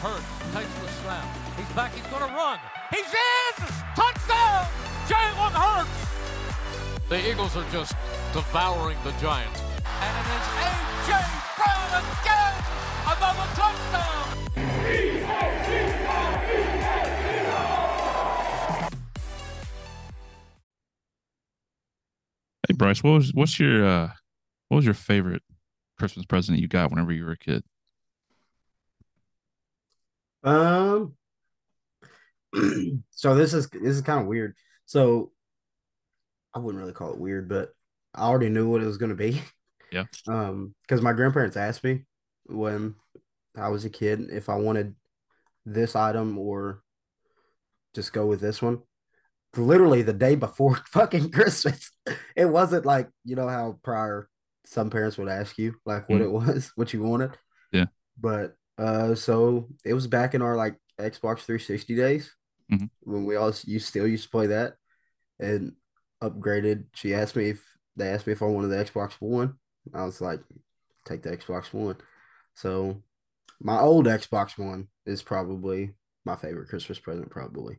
Hurts takes the snap. He's back. He's going to run. He's in! Touchdown! Jalen Hurts! The Eagles are just devouring the Giants. And it is A.J. Brown again! Another touchdown! Hey Bryce, what was what's your uh what was your favorite Christmas present you got whenever you were a kid? Um, so this is this is kind of weird. So I wouldn't really call it weird, but I already knew what it was going to be. Yeah. Um, because my grandparents asked me when I was a kid if I wanted this item or just go with this one. Literally the day before fucking Christmas. It wasn't like, you know how prior some parents would ask you like what Mhm. it was, what you wanted. Yeah. But uh so it was back in our like Xbox 360 days Mhm. when we all you still used to play that and upgraded. She asked me if they asked me if I wanted the Xbox One. I was like, take the Xbox One. So my old Xbox One is probably my favorite Christmas present, probably.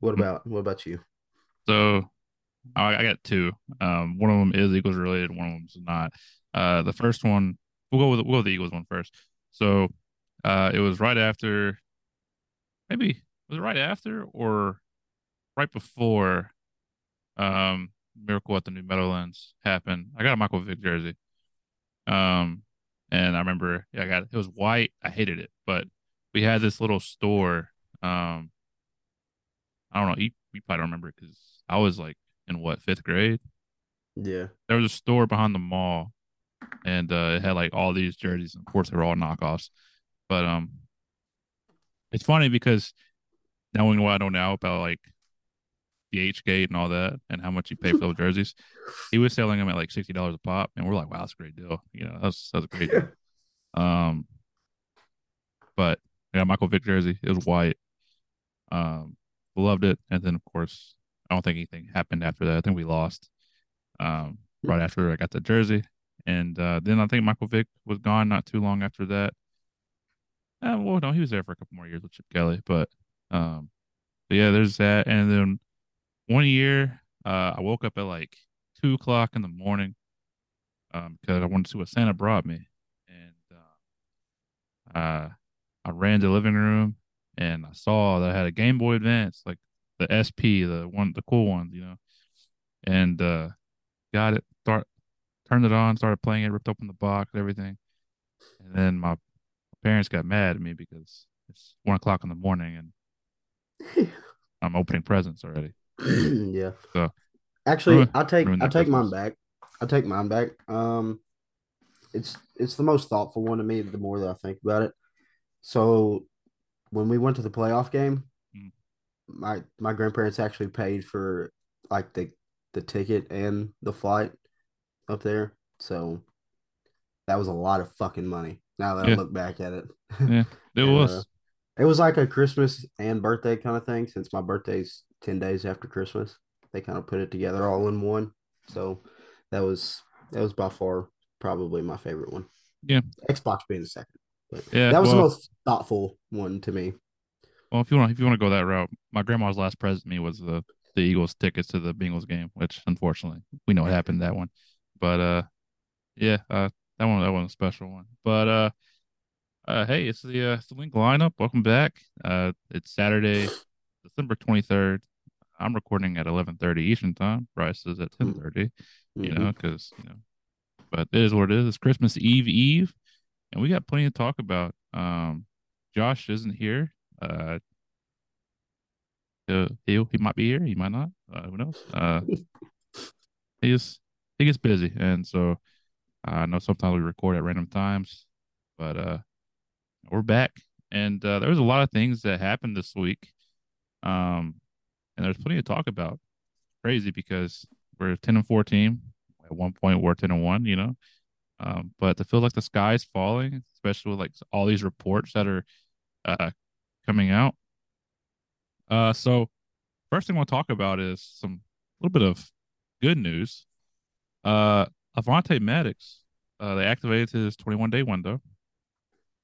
What Hmm. about what about you? So I, I got two. Um, one of them is Eagles related, one of them is not. Uh, the first one we'll go with we'll go with the Eagles one first. So, uh, it was right after, maybe was it right after or right before, um, Miracle at the New Meadowlands happened. I got a Michael Vick jersey. Um, and I remember, yeah, I got it. It was white. I hated it, but we had this little store. Um, I don't know. You, you probably don't remember because I was like in what fifth grade. Yeah. There was a store behind the mall, and uh, it had like all these jerseys. And of course, they were all knockoffs. But um, it's funny because knowing what I know now about like the H gate and all that, and how much you pay for those jerseys, he was selling them at like sixty dollars a pop, and we're like, wow, that's a great deal. You know, that's that's a great deal. Um, but yeah, Michael Vick jersey. It was white. Um, loved it, and then of course, I don't think anything happened after that. I think we lost. Um, right after I got the jersey, and uh, then I think Michael Vick was gone not too long after that. Uh, well, no, he was there for a couple more years with Chip Kelly, but um, but yeah, there's that, and then one year, uh, I woke up at like two o'clock in the morning, um, because I wanted to see what Santa brought me, and uh, I ran to the living room and I saw that I had a Game Boy Advance, like the SP, the one, the cool ones, you know, and uh, got it, turned it on, started playing it, ripped open the box, everything, and then my parents got mad at me because it's one o'clock in the morning and I'm opening presents already. yeah. So, Actually, ruin- I take I their take mine back. I'll take mine back. Um, it's it's the most thoughtful one to me. The more that I think about it. So, when we went to the playoff game, Mm. my my grandparents actually paid for like the the ticket and the flight up there. So, that was a lot of fucking money. Now that Yeah. I look back at it, Yeah, it And, was. uh, it was like a Christmas and birthday kind of thing. Since my birthday's ten days after Christmas, they kind of put it together all in one. So that was that was by far probably my favorite one. Yeah. Xbox being the second, but Yeah, that was the most thoughtful one to me. Well, if you want, if you want to go that route, my grandma's last present to me was the the Eagles tickets to the Bengals game, which unfortunately we know what happened that one. But uh, yeah, uh, that one that one's a special one. But uh, uh, hey, it's the uh, it's the Linc Lineup. Welcome back. Uh, it's Saturday, December twenty third. I'm recording at eleven thirty Eastern time. Bryce is at ten thirty. You know, because you know, but it is what it is. It's Christmas Eve Eve, and we got plenty to talk about. Um, Josh isn't here. Uh, uh, he he might be here. He might not. Uh, who knows? Uh, he is he gets busy, and so I know sometimes we record at random times, but uh, we're back, and uh, there was a lot of things that happened this week, um, and there's plenty to talk about. Crazy because we're ten and four team. At one point, we're ten and one. You know, um, but to feel like the sky's falling, especially with like all these reports that are uh coming out. Uh, so first thing I want to talk about is some a little bit of good news. Uh, Avonte Maddox, uh, they activated his 21 day window,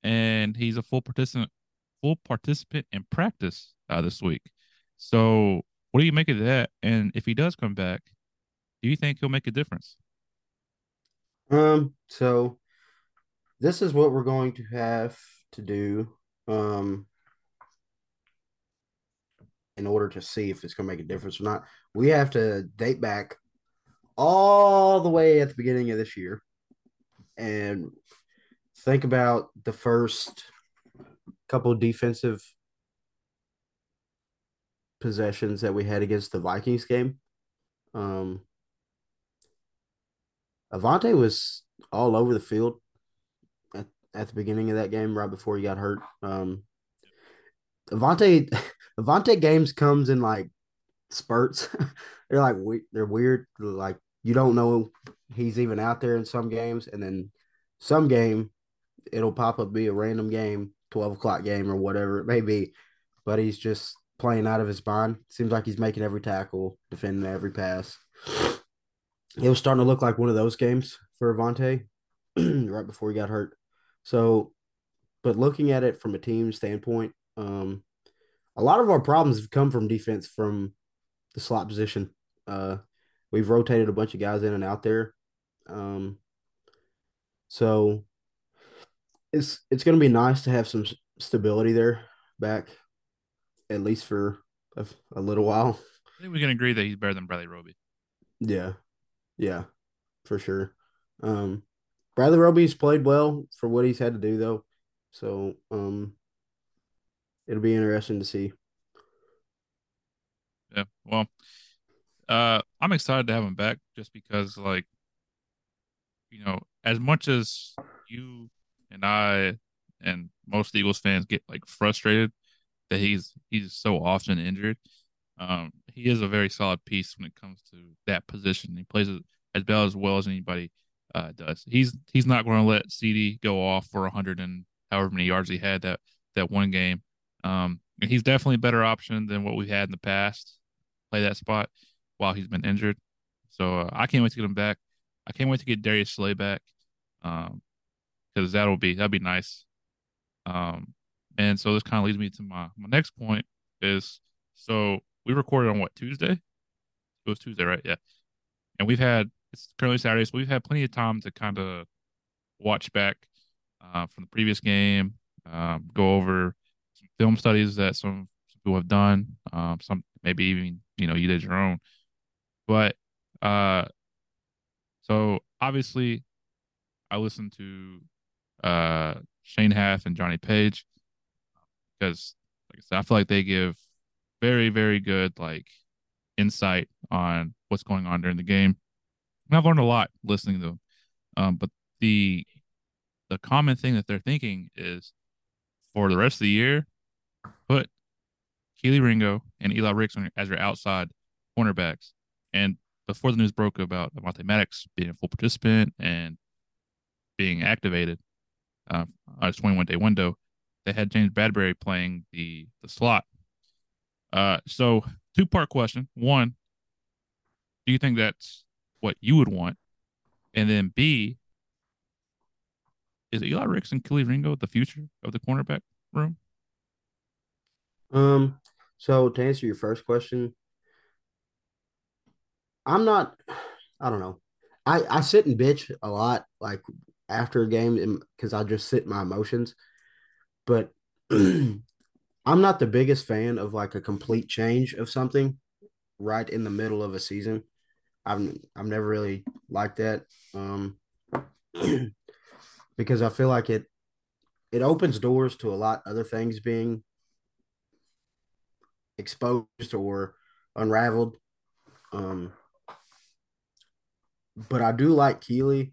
and he's a full participant full participant in practice uh, this week. So, what do you make of that? And if he does come back, do you think he'll make a difference? Um, so this is what we're going to have to do um in order to see if it's going to make a difference or not. We have to date back all the way at the beginning of this year and think about the first couple defensive possessions that we had against the Vikings game. Um, Avonte was all over the field at, at the beginning of that game, right before he got hurt. Um, Avonte Avonte games comes in like spurts. they're like they're weird. Like you don't know he's even out there in some games, and then some game it'll pop up be a random game, twelve o'clock game or whatever it may be, but he's just playing out of his mind. Seems like he's making every tackle, defending every pass. It was starting to look like one of those games for Avonte right before he got hurt. So, but looking at it from a team standpoint, um, a lot of our problems have come from defense from the slot position. Uh, we've rotated a bunch of guys in and out there. Um, so it's it's going to be nice to have some stability there back, at least for a, a little while. I think we can agree that he's better than Bradley Roby. Yeah, yeah, for sure. Um, Bradley Roby's played well for what he's had to do though, so um, it'll be interesting to see. Yeah, well, uh, I'm excited to have him back just because, like, you know, as much as you and I and most Eagles fans get like frustrated that he's he's so often injured, um, he is a very solid piece when it comes to that position. He plays as well as well as anybody uh, does. He's he's not going to let CeeDee go off for hundred and however many yards he had that that one game. Um, he's definitely a better option than what we've had in the past. Play that spot while he's been injured. So uh, I can't wait to get him back. I can't wait to get Darius Slay back. Um, because that'll be that'll be nice. Um, and so this kind of leads me to my my next point is so we recorded on what Tuesday? It was Tuesday, right? Yeah. And we've had it's currently Saturday, so we've had plenty of time to kind of watch back uh, from the previous game, um, go over some film studies that some, some people have done, um, some maybe even you know you did your own, but uh, so obviously I listen to uh Shane Half and Johnny Page because like I said, I feel like they give very, very good like insight on what's going on during the game. And I've learned a lot listening to them. Um, but the the common thing that they're thinking is for the rest of the year, put Kelee Ringo and Eli Ricks on as your outside cornerbacks. And before the news broke about Avonte Maddox being a full participant and being activated uh, on a 21 day window, they had James Bradberry playing the the slot uh, so two part question. One, do you think that's what you would want? And then B, is Eli Ricks and Kelee Ringo the future of the cornerback room? Um, so to answer your first question, I'm not I don't know. I, I sit and bitch a lot like after a game because I just sit my emotions. But I'm not the biggest fan of like a complete change of something right in the middle of a season. I've I've never really liked that um, because I feel like it it opens doors to a lot other things being exposed or unraveled. Um, but I do like Kelee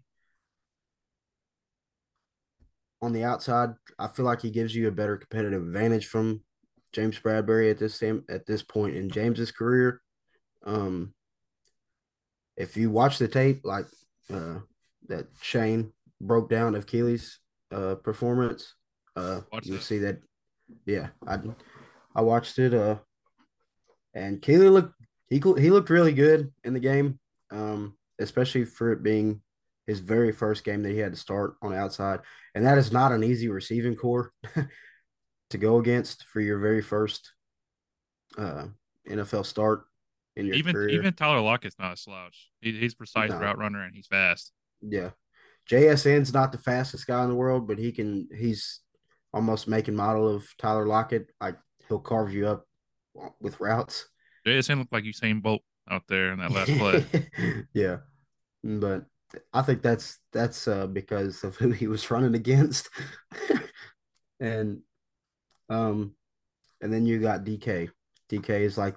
on the outside. I feel like he gives you a better competitive advantage from James Bradberry at this same at this point in James's career. Um, if you watch the tape, like uh, that Shane broke down of Kelee's uh, performance, uh, you see that. Yeah, I I watched it. Uh, and Kelee looked he he looked really good in the game. Um, especially for it being his very first game that he had to start on the outside, and that is not an easy receiving corps. to go against for your very first uh, NFL start in your even career. even Tyler Lockett's not a slouch. He, he's precise No. route runner and he's fast. Yeah. JSN's not the fastest guy in the world, but he can he's almost making model of Tyler Lockett. Like he'll carve you up with routes. JSN looked like Usain Bolt out there in that last play. yeah. But I think that's that's uh, because of who he was running against. and um and then you got DK. DK is like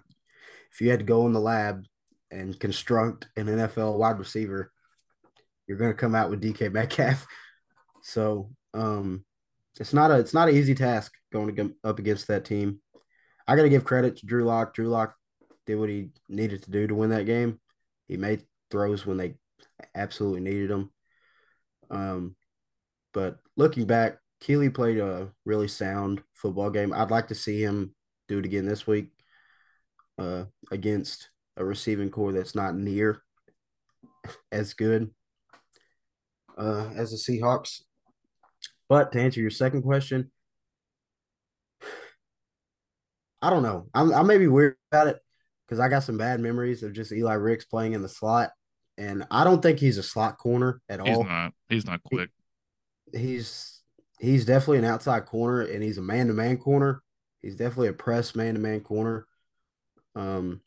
if you had to go in the lab and construct an NFL wide receiver, you're going to come out with DK Metcalf. So um, it's not a it's not an easy task going up against that team. I got to give credit to Drew Lock. Drew Lock did what he needed to do to win that game. He made throws when they absolutely needed them. Um, but looking back, Kelee played a really sound football game. I'd like to see him do it again this week uh, against a receiving corps that's not near as good uh, as the Seahawks. But to answer your second question, I don't know. I'm, I may be weird about it because I got some bad memories of just Eli Ricks playing in the slot, and I don't think he's a slot corner at He's all. not. He's not quick. He's he's definitely an outside corner, and he's a man to man corner. He's definitely a press man to man corner, um,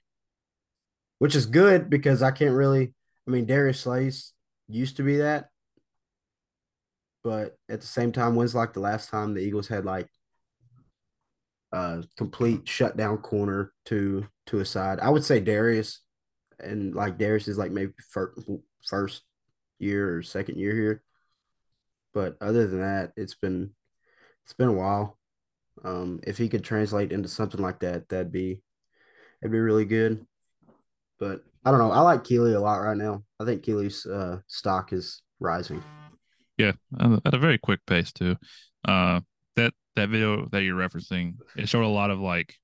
which is good because I can't really. I mean, Darius Slays used to be that, but at the same time, when's like the last time the Eagles had like a complete shutdown corner to to a side? I would say Darius, and like Darius is like maybe first first year or second year here, but other than that, it's been it's been a while. Um, if he could translate into something like that, that'd be it'd be really good. But I don't know. I like Kelee a lot right now. I think Kelee's uh, stock is rising. Yeah, at a very quick pace too. Uh, that that video that you're referencing, it showed a lot of like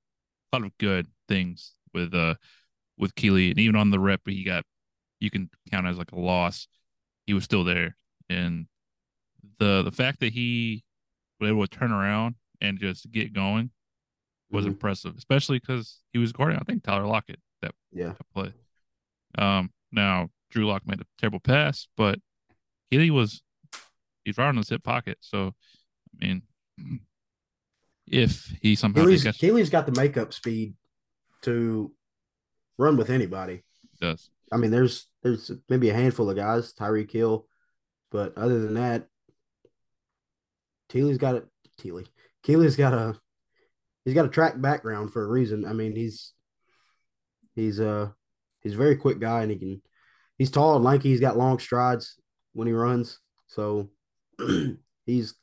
a lot of good things with uh with Kelee, and even on the rep he got, you can count as like a loss. He was still there, and the the fact that he was able to turn around and just get going was Mhm. impressive, especially because he was guarding I think Tyler Lockett that Yeah. that play. Um, now Drew Lock made a terrible pass, but Kelee was he's right in his hip pocket. So, I mean, if he somehow Kelee's, gets Kelee's got the makeup speed to run with anybody. does, I mean, there's there's maybe a handful of guys, Tyreek Hill, but other than that, Kelee's got a Kelee. Kelee's got a he's got a track background for a reason. I mean, he's he's uh he's a very quick guy and he can he's tall and lanky. He's got long strides when he runs. So he's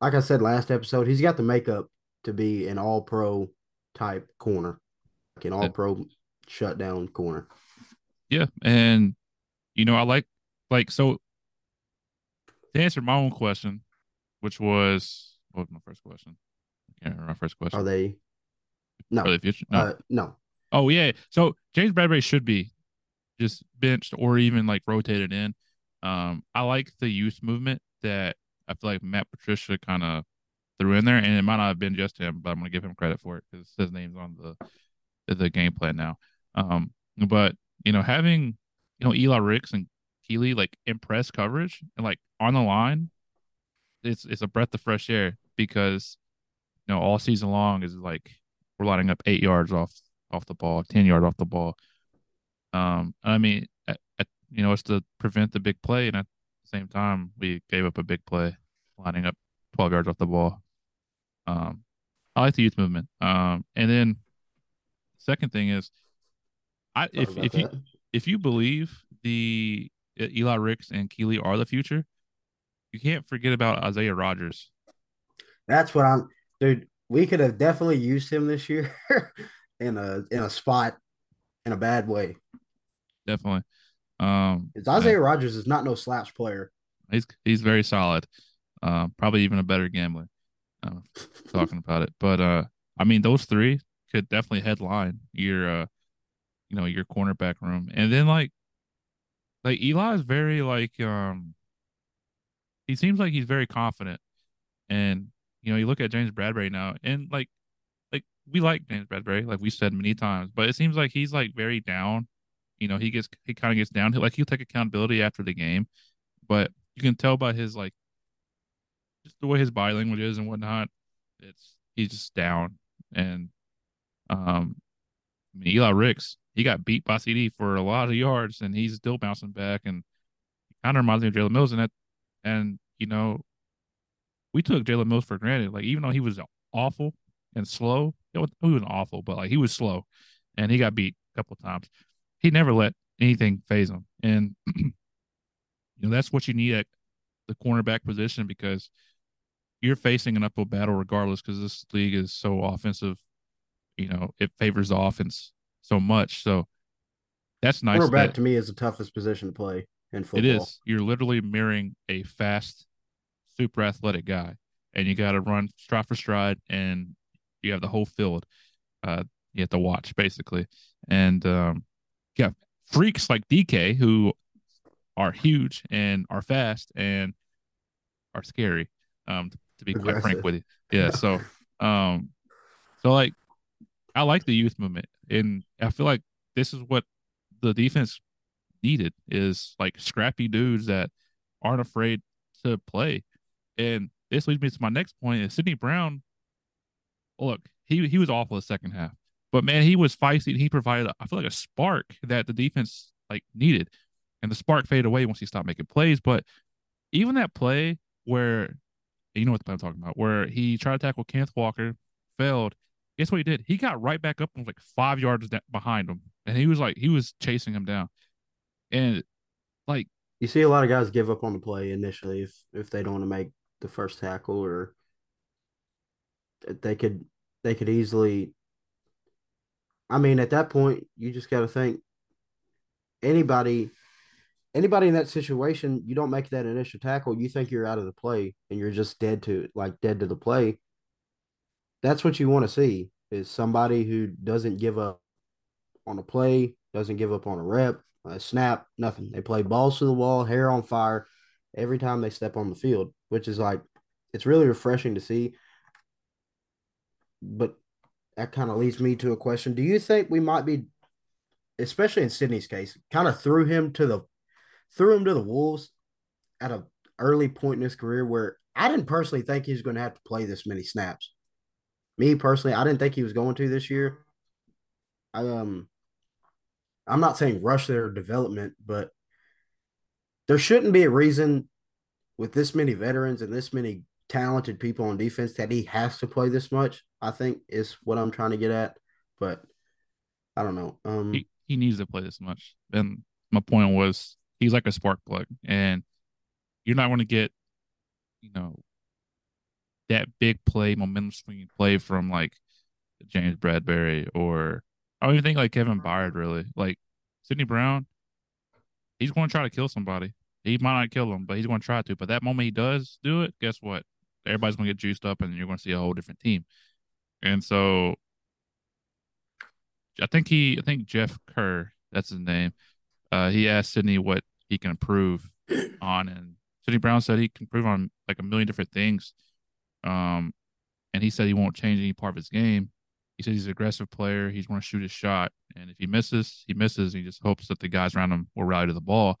like I said last episode, he's got the makeup to be an all pro type corner. Like an all pro shutdown corner. yeah, and you know I like like so to answer my own question, which was what was my first question? I can't remember my first question. Are they no For the future? No. uh no. Oh yeah. So James Bradberry should be just benched or even like rotated in. Um, I like the youth movement that I feel like Matt Patricia kind of threw in there, and it might not have been just him, but I'm gonna give him credit for it because his name's on the the game plan now. Um, but you know, having you know Eli Ricks and Kelee like impress coverage and like on the line, it's it's a breath of fresh air because you know all season long is like we're lining up eight yards off off the ball, ten yards off the ball. Um, I mean, at, you know, it's to prevent the big play, and at the same time, we gave up a big play, lining up twelve yards off the ball. Um, I like the youth movement. Um, and then second thing is, I Sorry if if you if you believe the uh, Eli Ricks and Kelee are the future, you can't forget about Isaiah Rodgers. That's what I'm dude. We could have definitely used him this year in a in a spot in a bad way. Definitely. Um, Isaiah Rodgers is not no slouch player. He's he's very solid. Uh, probably even a better gambler. Uh, talking about it, but uh, I mean, those three could definitely headline your uh, you know, your cornerback room, and then like, like Eli is very like um, he seems like he's very confident, and you know, you look at James Bradberry now, and like, like we like James Bradberry, like we said many times, but it seems like he's like very down. You know, he gets he kind of gets down. Like he'll take accountability after the game, but you can tell by his like just the way his body language is and whatnot. It's he's just down, and um, I mean Eli Ricks, he got beat by CeeDee for a lot of yards, and he's still bouncing back, and kind of reminds me of Jalen Mills, and that, and you know, we took Jalen Mills for granted. Like even though he was awful and slow, he was awful, but like he was slow, and he got beat a couple times. He never let anything phase him, and you know that's what you need at the cornerback position because you're facing an uphill battle regardless because this league is so offensive. You know, it favors the offense so much. So that's nice. Quarterback that, to me is the toughest position to play in football. It is. You're literally mirroring a fast, super athletic guy, and you got to run stride for stride, and you have the whole field. Uh, you have to watch basically, and um, yeah, freaks like DK who are huge and are fast and are scary. Um, to be quite frank with you. Yeah. So, um, so like, I like the youth movement, and I feel like this is what the defense needed is like scrappy dudes that aren't afraid to play. And this leads me to my next point: is Sydney Brown. Look, he he was awful the second half, but man, he was feisty. and he provided, I feel like, a spark that the defense like needed, and the spark faded away once he stopped making plays. But even that play where you know what I'm talking about, where he tried to tackle Kenneth Walker, failed. Guess what he did? He got right back up and was like five yards behind him, and he was like he was chasing him down, and like you see a lot of guys give up on the play initially if if they don't want to make the first tackle or they could they could easily. I mean, at that point, you just got to think anybody anybody in that situation, you don't make that initial tackle, you think you're out of the play and you're just dead to like dead to the play. That's what you want to see is somebody who doesn't give up on a play, doesn't give up on a rep, a snap, nothing. They play balls to the wall, hair on fire every time they step on the field, which is like it's really refreshing to see. But that kind of leads me to a question. Do you think we might be especially in Sydney's case, kind of threw him to the threw him to the Wolves at an early point in his career where I didn't personally think he was going to have to play this many snaps. Me personally, I didn't think he was going to this year. I, um, I'm not saying rush their development, but there shouldn't be a reason with this many veterans and this many talented people on defense that he has to play this much. I think is what I'm trying to get at, but I don't know. Um, he, he needs to play this much. And my point was he's like a spark plug, and you're not going to get, you know, that big play, momentum swinging play from like James Bradberry or I don't even think like Kevin Byard really. Like Sydney Brown, he's going to try to kill somebody. He might not kill him, but he's going to try to. But that moment he does do it, guess what? Everybody's going to get juiced up, and you're going to see a whole different team. And so, I think he, I think Jeff Kerr, that's his name. Uh, he asked Sydney what he can improve on, and Sydney Brown said he can improve on like a million different things. Um, and he said he won't change any part of his game. He said he's an aggressive player. He's going to shoot his shot, and if he misses, he misses. He just hopes that the guys around him will rally to the ball.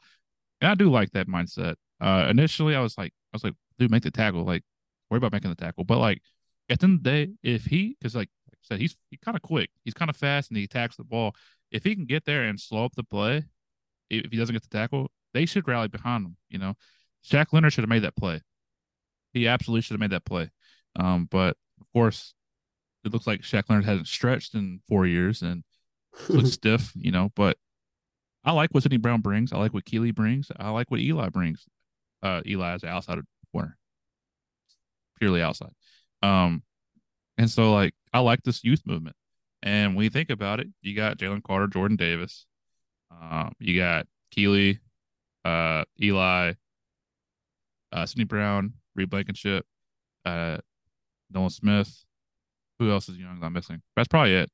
And I do like that mindset. Uh, initially, I was like, I was like, dude, make the tackle. Like, worry about making the tackle. But like, at the end of the day, if he, because like, like I said, he's he kind of quick, he's kind of fast, and he attacks the ball. If he can get there and slow up the play, if he doesn't get the tackle, they should rally behind him. You know, Shaq Leonard should have made that play. He absolutely should have made that play. Um, but of course, it looks like Shaq Leonard hasn't stretched in four years and looks stiff. You know, but I like what Sydney Brown brings. I like what Kelee brings. I like what Eli brings. Uh, Eli is outside of corner, purely outside. Um, and so like I like this youth movement. And when you think about it, you got Jalen Carter, Jordan Davis, um, you got Kelee, uh, Eli, uh, Sydney Brown, Reed Blankenship, uh, Nolan Smith. Who else is young? I'm missing. That's probably it.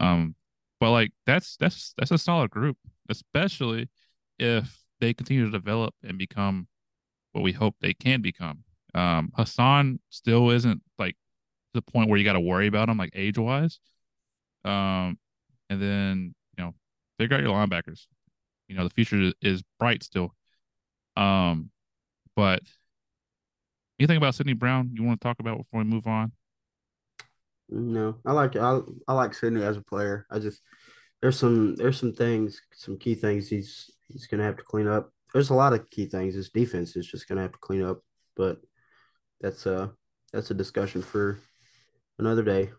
Um, but like that's that's that's a solid group, especially if they continue to develop and become what we hope they can become. Um, Haason still isn't like the point where you got to worry about him like age wise. Um, and then you know figure out your linebackers. You know the future is bright still. Um, but anything about Sydney Brown you want to talk about before we move on? No, I like I I like Sydney as a player. I just there's some there's some things, some key things he's he's gonna have to clean up. There's a lot of key things. His defense is just gonna have to clean up, but that's a that's a discussion for another day.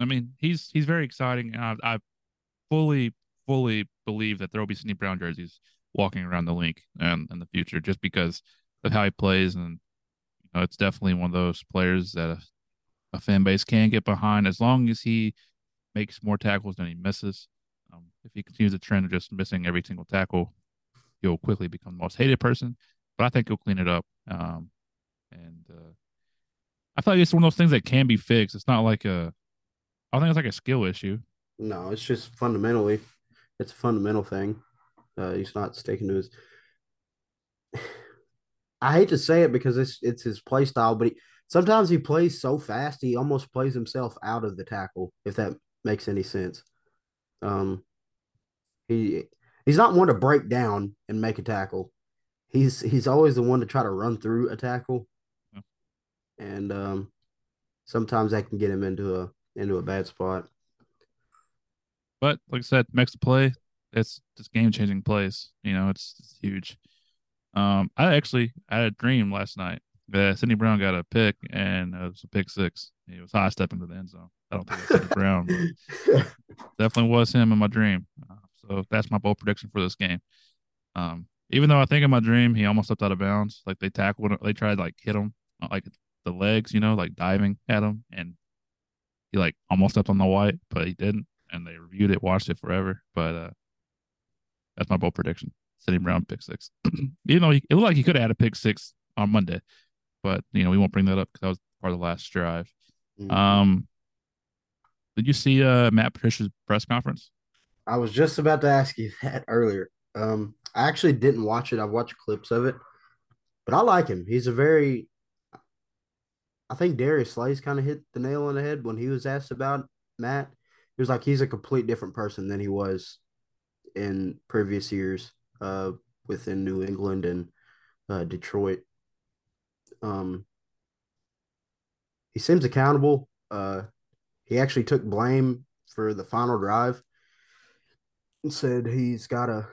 I mean, he's he's very exciting, and I, I fully fully believe that there will be Sydney Brown jerseys walking around the Linc and in the future, just because of how he plays, and know, it's definitely one of those players that a, a fan base can get behind as long as he makes more tackles than he misses. Um, if he continues the trend of just missing every single tackle, he'll quickly become the most hated person. But I think he'll clean it up. Um, and uh, I feel like it's one of those things that can be fixed. It's not like a, I don't think it's like a skill issue. No, it's just fundamentally, it's a fundamental thing. Uh, he's not sticking to his. I hate to say it because it's it's his play style, but he, sometimes he plays so fast he almost plays himself out of the tackle. If that makes any sense. Um, he he's not one to break down and make a tackle. He's he's always the one to try to run through a tackle, and um, sometimes that can get him into a into a bad spot. But like I said, makes the play. It's just game changing plays. You know, it's, it's huge. Um, I actually had a dream last night that Sydney Brown got a pick and it was a pick six. He was high stepping to the end zone. I don't think it's Sydney Brown, definitely was him in my dream. Uh, so that's my bold prediction for this game. Um, even though I think in my dream he almost stepped out of bounds, like they tackled, him, they tried like hit him, uh, like the legs, you know, like diving at him, and he like almost stepped on the white, but he didn't. And they reviewed it, watched it forever. But uh, that's my bold prediction. Sydney Brown pick six. Even though he, it looked like he could have had a pick six on Monday, but you know we won't bring that up because that was part of the last drive. Mm-hmm. Um, did you see uh Matt Patricia's press conference? I was just about to ask you that earlier. Um, I actually didn't watch it. I've watched clips of it, but I like him. He's a very. I think Darius Slay's kind of hit the nail on the head when he was asked about Matt. He was like he's a complete different person than he was in previous years uh, within New England and uh, Detroit. Um, he seems accountable. Uh, he actually took blame for the final drive and said he's got to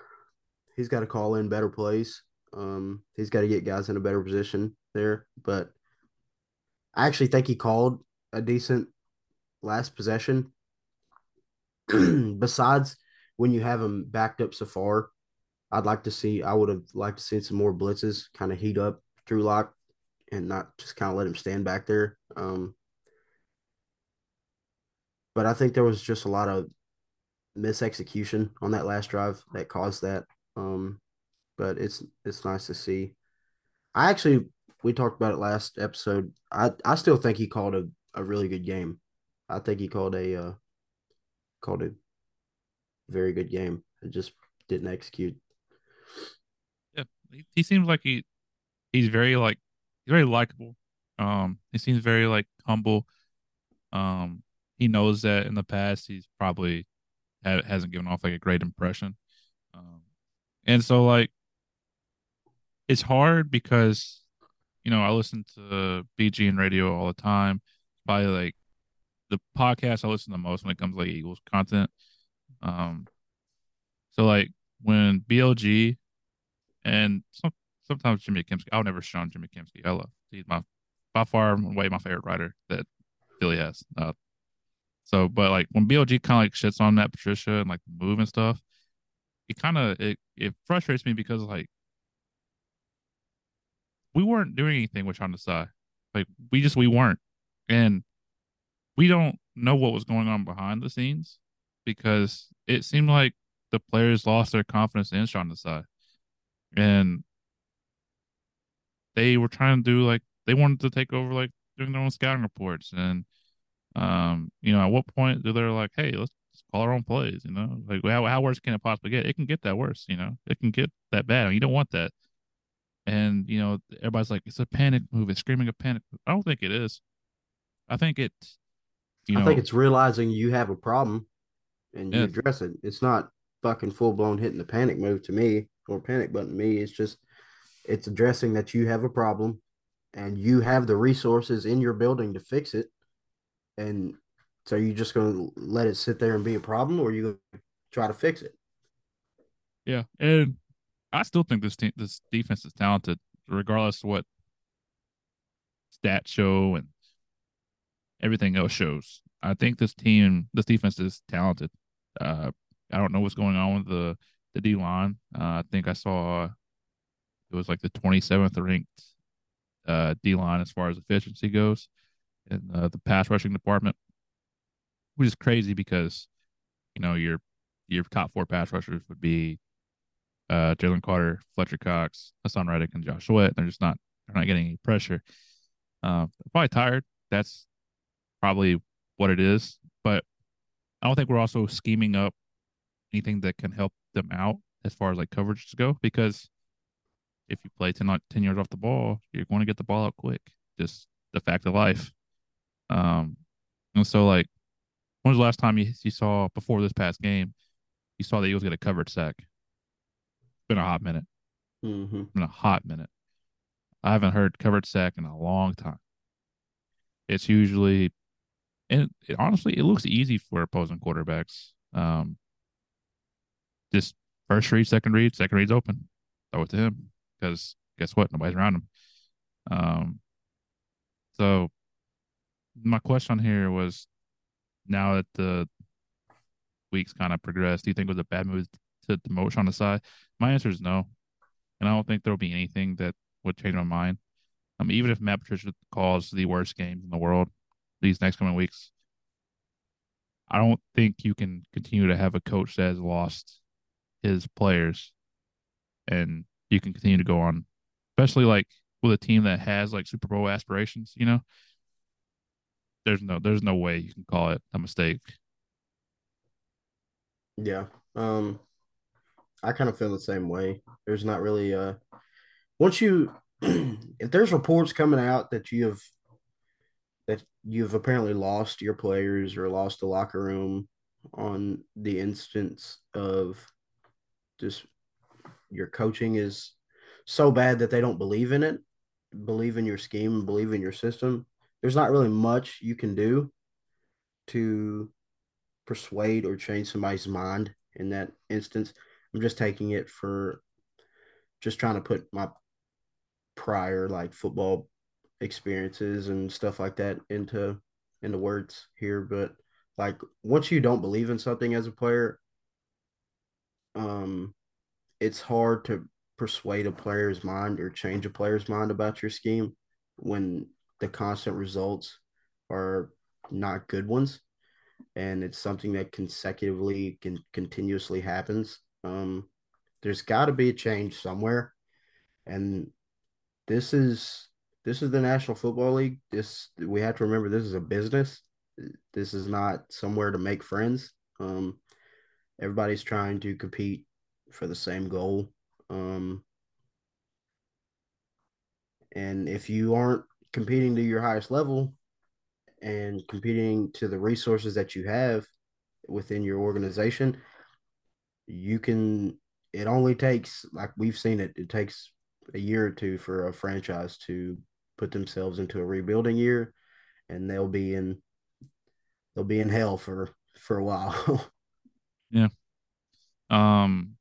he's got to call in better plays. Um, he's got to get guys in a better position there. But I actually think he called a decent last possession. Besides when you have him backed up so far, I'd like to see. I would have liked to see some more blitzes, kind of heat up Drew Lock, and not just kind of let him stand back there. Um, but I think there was just a lot of misexecution on that last drive that caused that. Um, but it's it's nice to see. I actually we talked about it last episode. I I still think he called a, a really good game. I think he called a uh, called a very good game. It just didn't execute. Yeah, he, he seems like he he's very like he's very likable. Um, he seems very like humble. Um, he knows that in the past he's probably ha- hasn't given off like a great impression. Um, and so like it's hard because you know I listen to BG and radio all the time. Probably like the podcast I listen to most when it comes to like Eagles content. Um, so like when BLG and some, sometimes Jimmy Kempski, I'll never shun Jimmy Kempski. I love he's my by far way my favorite writer that Philly has. Uh, so, but like when BLG kind of like shits on that Patricia and like the move and stuff, it kind of it it frustrates me because like we weren't doing anything with Sean Desai. Like we just we weren't, and we don't know what was going on behind the scenes because it seemed like the players lost their confidence in Sean Desai, and they were trying to do like they wanted to take over like doing their own scouting reports and um, you know, at what point do they're like, hey, let's call our own plays, you know? Like how how worse can it possibly get? It can get that worse, you know. It can get that bad. I mean, you don't want that. And you know, everybody's like, it's a panic move. It's screaming a panic. I don't think it is. I think it's You know, I think it's realizing you have a problem and you address it. It's not fucking full blown hitting the panic move to me or panic button to me. It's just it's addressing that you have a problem and you have the resources in your building to fix it. And so you just gonna let it sit there and be a problem or you try to fix it? Yeah, and I still think this team, this defense is talented, regardless of what stats show and everything else shows. I think this team, this defense is talented. Uh, I don't know what's going on with the the D line. Uh, I think I saw it was like the 27th ranked uh, D line as far as efficiency goes in uh, the pass rushing department, which is crazy because you know your your top four pass rushers would be uh, Jalen Carter, Fletcher Cox, Haason Reddick, and Josh Sweat. They're just not they're not getting any pressure. Uh, probably tired. That's probably what it is. But I don't think we're also scheming up anything that can help them out as far as like coverages go because if you play 10, 10 yards off the ball, you're going to get the ball out quick. Just the fact of life. Um, and so like, when was the last time you, you saw before this past game, you saw the Eagles get a covered sack? It's been a hot minute. Mm-hmm. It's been a hot minute. I haven't heard covered sack in a long time. It's usually, and it, honestly, it looks easy for opposing quarterbacks. Um, just first read, second read, second read's open. Throw it to him because guess what? Nobody's around him. Um, so my question here was now that the weeks kind of progressed, do you think it was a bad move to demote Sean Desai? My answer is no. And I don't think there'll be anything that would change my mind. Um, even if Matt Patricia calls the worst games in the world these next coming weeks, I don't think you can continue to have a coach that has lost his players and you can continue to go on, especially like with a team that has like Super Bowl aspirations, you know. There's no there's no way you can call it a mistake. Yeah. Um I kind of feel the same way. There's not really uh once you if there's reports coming out that you have that you've apparently lost your players or lost the locker room on the instance of just your coaching is so bad that they don't believe in it, believe in your scheme, believe in your system. There's not really much you can do to persuade or change somebody's mind in that instance. I'm just taking it for just trying to put my prior like football experiences and stuff like that into into words here but like once you don't believe in something as a player um it's hard to persuade a player's mind or change a player's mind about your scheme when the constant results are not good ones and it's something that consecutively can continuously happens um there's got to be a change somewhere and this is this is the National Football League. This we have to remember this is a business. This is not somewhere to make friends. Um, everybody's trying to compete for the same goal. Um, and if you aren't competing to your highest level and competing to the resources that you have within your organization, you can. It only takes, like we've seen it, it takes a year or two for a franchise to put themselves into a rebuilding year, and they'll be in they'll be in hell for for a while. yeah. Um.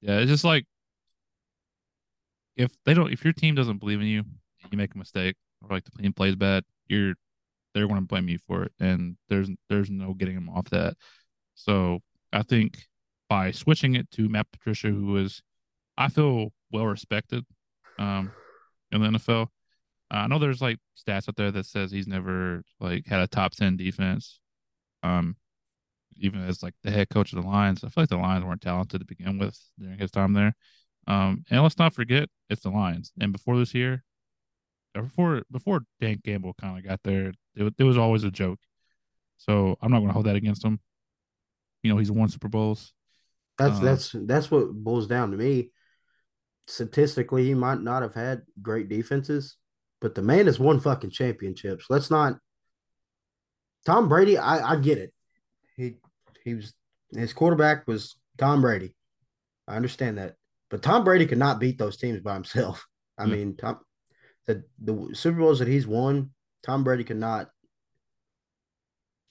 Yeah, it's just like if they don't, if your team doesn't believe in you, you make a mistake, or like the team plays bad, you're they're going to blame you for it, and there's there's no getting them off that. So I think by switching it to Matt Patricia, who is, I feel well respected, um, in the NFL. I know there's like stats out there that says he's never like had a top ten defense. Um, even as like the head coach of the Lions, I feel like the Lions weren't talented to begin with during his time there. Um, and let's not forget it's the Lions. And before this year, before before Dan Campbell kind of got there, it, it was always a joke. So I'm not going to hold that against him. You know, he's won Super Bowls. That's Um, that's that's what boils down to me. statistically he might not have had great defenses, but the man has won fucking championships. Let's not. Tom Brady, I, I get it. He was his quarterback was Tom Brady. I understand that, but Tom Brady could not beat those teams by himself. I mean, Tom, the the Super Bowls that he's won, Tom Brady could not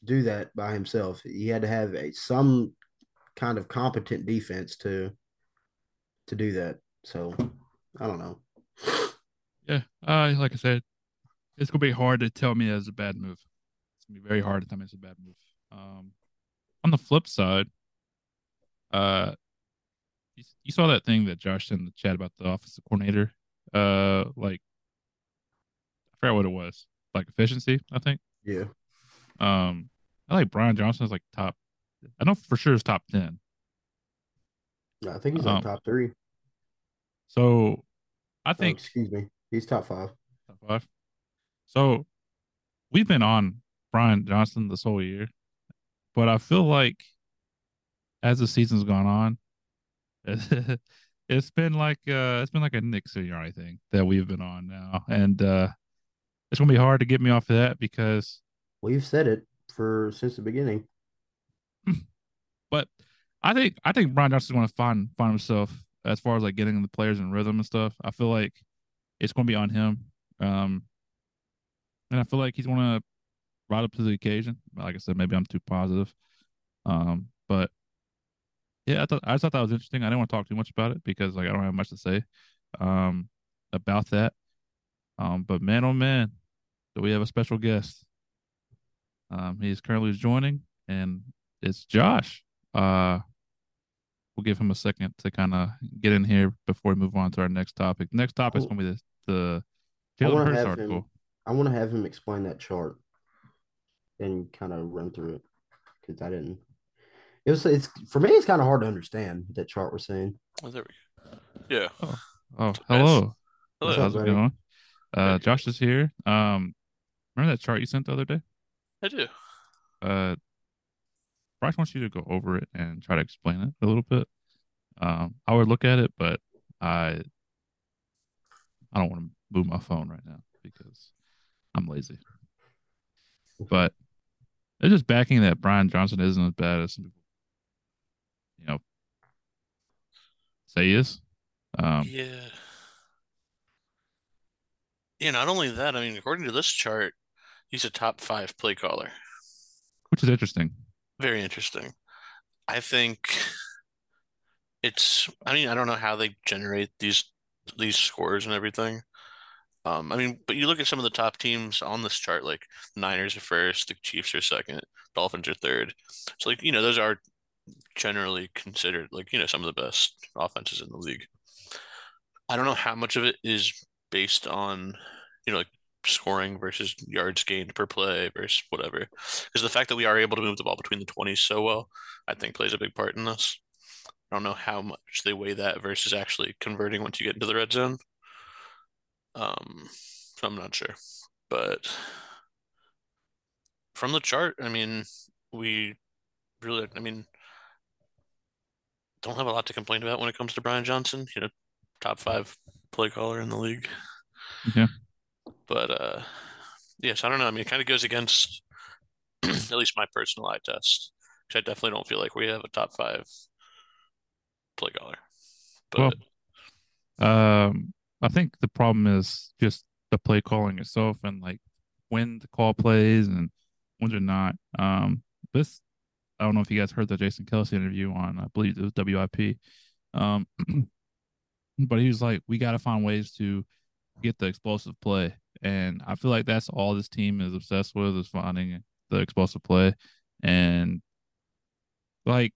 do that by himself. He had to have a some kind of competent defense to to do that. So I don't know. Yeah, uh, like I said, it's gonna be hard to tell me as a bad move. It's gonna be very hard to tell me it's a bad move. Um, on the flip side, uh, you, you saw that thing that Josh sent in the chat about the offensive coordinator. Uh, like I forgot what it was, like efficiency, I think. Yeah. Um, I like Brian Johnson is like top. I know for sure it's top ten. I think he's like Um, top three. So I Oh, think excuse me. He's top five. Top five. So we've been on Brian Johnson this whole year, but I feel like as the season's gone on, it's been like uh it's been like a Nick Sirianni thing that we've been on now, and uh it's gonna be hard to get me off of that because, We've said it for since the beginning. but I think I think Brian Johnson's gonna find find himself as far as like getting the players in rhythm and stuff. I feel like it's gonna be on him, um, and I feel like he's gonna ride up to the occasion. Like I said, maybe I'm too positive. Um, but yeah, I thought I just thought that was interesting. I didn't want to talk too much about it because like I don't have much to say um about that. Um, but man oh man, do we have a special guest? Um, he is currently joining, and it's Josh. Uh, we'll give him a second to kind of get in here before we move on to our next topic. Next topic is Oh. gonna be the the Hurts article. him. I want to have him explain that chart and kind of run through it because I didn't. It was. It's for me. It's kind of hard to understand that chart we're seeing. Oh, there we go. Yeah. Oh, Nice. hello. Hello. How's it going? Uh, Josh is here. Um, remember that chart you sent the other day? I do. Uh, Bryce wants you to go over it and try to explain it a little bit. Um, I would look at it, but I, I don't want to move my phone right now because I'm lazy. But it's just backing that Brian Johnson isn't as bad as some people, you know, say he is. Um, Yeah. Yeah, not only that, I mean, according to this chart, he's a top five play caller. which is interesting. Very interesting. I think it's, I mean, I don't know how they generate these these scores and everything. Um, I mean, but you look at some of the top teams on this chart, like Niners are first, the Chiefs are second, Dolphins are third. So like, you know, those are generally considered like, you know, some of the best offenses in the league. I don't know how much of it is based on, you know, like scoring versus yards gained per play versus whatever. Because the fact that we are able to move the ball between the 20s so well, I think plays a big part in this. I don't know how much they weigh that versus actually converting once you get into the red zone. Um, so I'm not sure. But from the chart, I mean, we really, I mean, don't have a lot to complain about when it comes to Brian Johnson. You know, top five play caller in the league. Yeah. But uh, yes, I don't know. I mean, it kind of goes against at least my personal eye test, which I definitely don't feel like we have a top five play caller. Well, Um, I think the problem is just the play calling itself and like when to call plays and when to not. Um, this I don't know if you guys heard the Jason Kelce interview on I believe it was WIP. Um, but he was like, we got to find ways to get the explosive play, and I feel like that's all this team is obsessed with is finding the explosive play, and like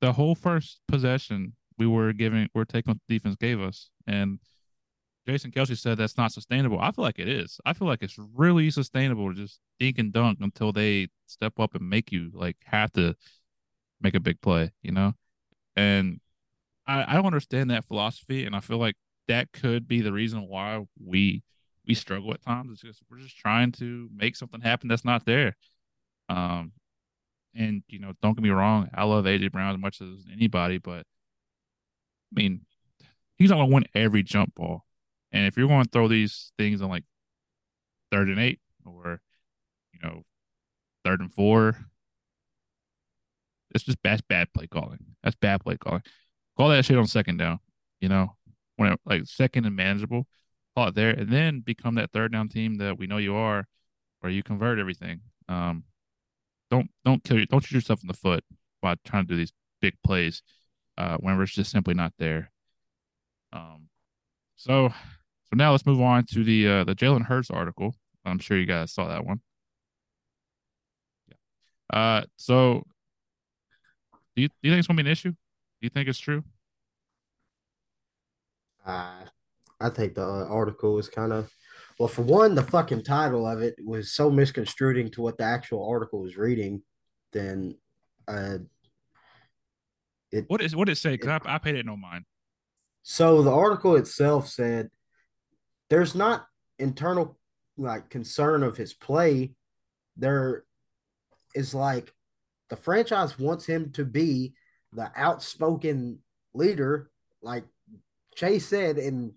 the whole first possession we were giving, we're taking what the defense gave us, and Jason Kelce said that's not sustainable. I feel like it is. I feel like it's really sustainable to just dink and dunk until they step up and make you like have to make a big play, you know? And I, I don't understand that philosophy, and I feel like that could be the reason why we we struggle at times. It's just we're just trying to make something happen that's not there. Um, and you know, don't get me wrong, I love AJ Brown as much as anybody, but I mean, he's not to win every jump ball. And if you're going to throw these things on like third and eight or, you know, third and four, it's just bad, bad play calling. That's bad play calling. Call that shit on second down, you know, when it, like second and manageable, call it there, and then become that third down team that we know you are, where you convert everything. Um, don't don't kill you, don't shoot yourself in the foot by trying to do these big plays uh, whenever it's just simply not there. Um, so so now let's move on to the uh, the Jalen Hurts article. I'm sure you guys saw that one. Yeah. Uh, so do you do you think it's gonna be an issue? Do you think it's true? Uh, I think the uh, article is kind of well, for one, the fucking title of it was so misconstruing to what the actual article was reading. Then, uh, it what is what did it say? Because I, I paid it no mind. So the article itself said there's not internal like concern of his play. There is like the franchise wants him to be the outspoken leader, like Chase said in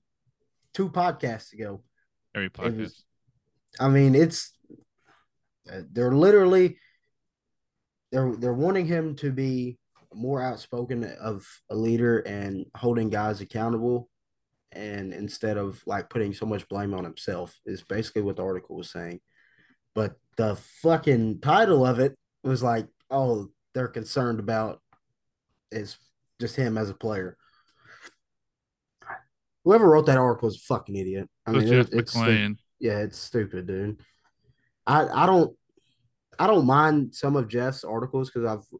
two podcasts ago. Every podcast. I mean, it's uh, they're literally they're they're wanting him to be more outspoken of a leader and holding guys accountable and instead of like putting so much blame on himself is basically what the article was saying but the fucking title of it was like oh they're concerned about is just him as a player whoever wrote that article is a fucking idiot i mean it, it's stupid. yeah it's stupid dude i i don't i don't mind some of jeff's articles because i've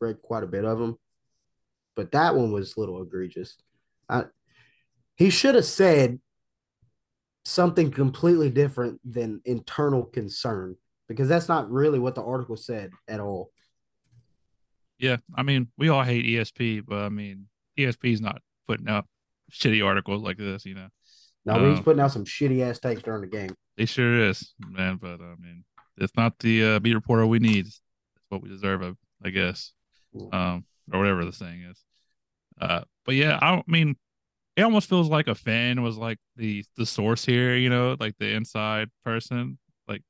read quite a bit of them, but that one was a little egregious. I, he should have said something completely different than internal concern because that's not really what the article said at all. Yeah, I mean, we all hate ESP, but I mean, ESP is not putting out shitty articles like this, you know. No, um, he's putting out some shitty ass takes during the game. He sure is, man. But I mean, it's not the uh, beat reporter we need. It's what we deserve, I guess um, or whatever the saying is. Uh, but yeah, I mean, it almost feels like a fan was like the the source here, you know, like the inside person. Like,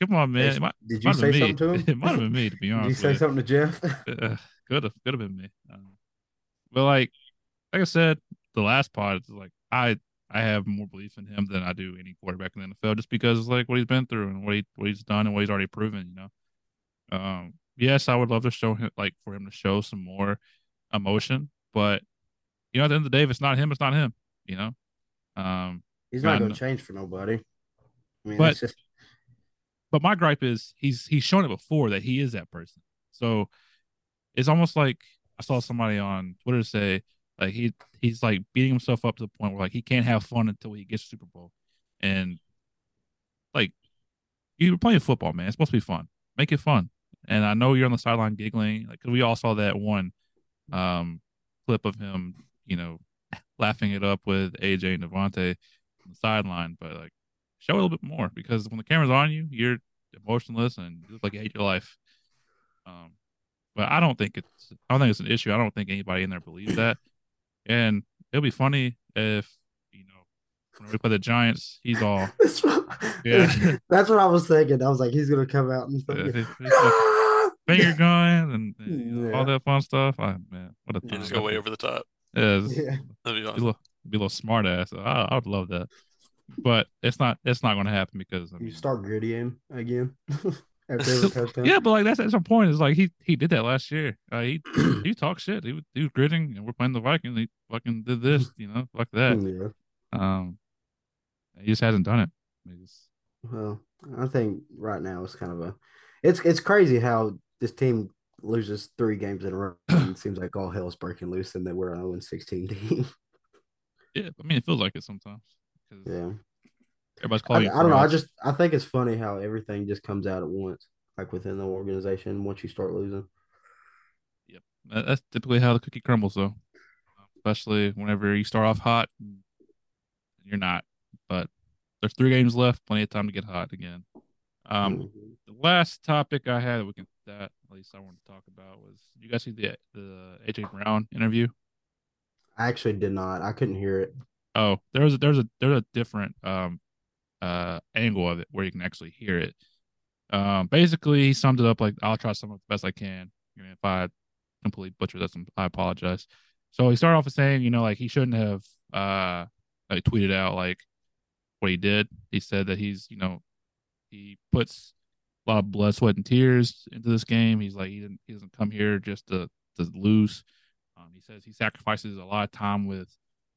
come on, man. Might, Did you say something to him? it might have been me, to be honest. Did you say something to Jeff? uh, could have, could have been me. Um, but like, like I said, the last pod, is like I I have more belief in him than I do any quarterback in the NFL, just because it's like what he's been through and what he what he's done and what he's already proven. You know, um, yes, I would love to show him like for him to show some more emotion, but you know, at the end of the day, if it's not him, it's not him. You know, um, he's not going to change for nobody. I mean, but just... but my gripe is he's he's shown it before that he is that person. So it's almost like I saw somebody on Twitter say like he he's like beating himself up to the point where like he can't have fun until he gets Super Bowl, and like you're playing football, man. It's supposed to be fun. Make it fun. And I know you're on the sideline giggling, like cause we all saw that one um, clip of him, you know, laughing it up with AJ and DeVonta on the sideline. But like, show a little bit more because when the camera's on you, you're emotionless and you look like you hate your life. Um, but I don't think it's I don't think it's an issue. I don't think anybody in there believes that. And it'll be funny if you know when we play the Giants, he's all yeah. That's what I was thinking. I was like, he's gonna come out and finger going and, and you know, yeah. all that fun stuff. I man, what a you just go way over the top. Yeah, yeah. that'd be awesome. Be a little, be a little smart ass. I, I would love that, but it's not. It's not going to happen because I mean, you start grittying again. yeah, but like that's that's our point. Is like he he did that last year. Uh, he he talked shit. He was, he was gritting, and we're playing the Vikings. He fucking did this, you know, like that. Yeah. Um, he just hasn't done it. Just... Well, I think right now it's kind of a, it's it's crazy how this team loses three games in a row. it seems like all hell's breaking loose, and that we're an 0 16 team. yeah, I mean, it feels like it sometimes. Yeah. Everybody's calling. I, I don't know. I just I think it's funny how everything just comes out at once, like within the organization. Once you start losing. Yep, that's typically how the cookie crumbles, though. Especially whenever you start off hot, you're not. But there's three games left, plenty of time to get hot again. Um, mm-hmm. the last topic I had we can that at least I wanted to talk about was you guys see the the AJ Brown interview? I actually did not. I couldn't hear it. Oh, there's a, there's a there's a different um uh angle of it where you can actually hear it. Um, basically, he summed it up like I'll try some of the best I can. You know, if I completely butcher this, I apologize. So he started off with saying, you know, like he shouldn't have uh like tweeted out like what he did. He said that he's, you know, he puts a lot of blood, sweat, and tears into this game. He's like he didn't he doesn't come here just to to lose. Um, he says he sacrifices a lot of time with,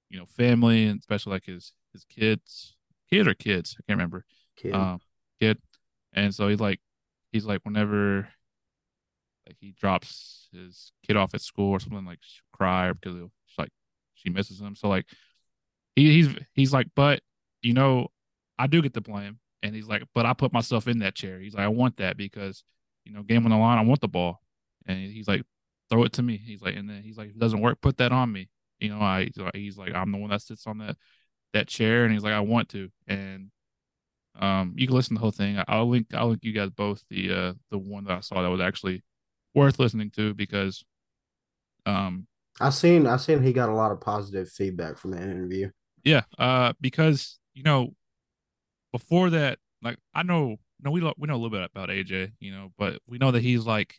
you know, family and especially like his his kids, kid or kids, I can't remember. Kid. Um, kid, and so he's like, he's like whenever like he drops his kid off at school or something like cry because it's like she misses him. So like he, he's he's like, but you know, I do get the blame. And he's like, but I put myself in that chair. He's like, I want that because, you know, game on the line, I want the ball. And he's like, throw it to me. He's like, and then he's like, if it doesn't work, put that on me. You know, I he's like, I'm the one that sits on that that chair, and he's like, I want to. And um, you can listen to the whole thing. I'll link I'll link you guys both the uh the one that I saw that was actually worth listening to because um I seen I seen he got a lot of positive feedback from that interview. Yeah, uh because you know before that like I know no we we know a little bit about AJ, you know, but we know that he's like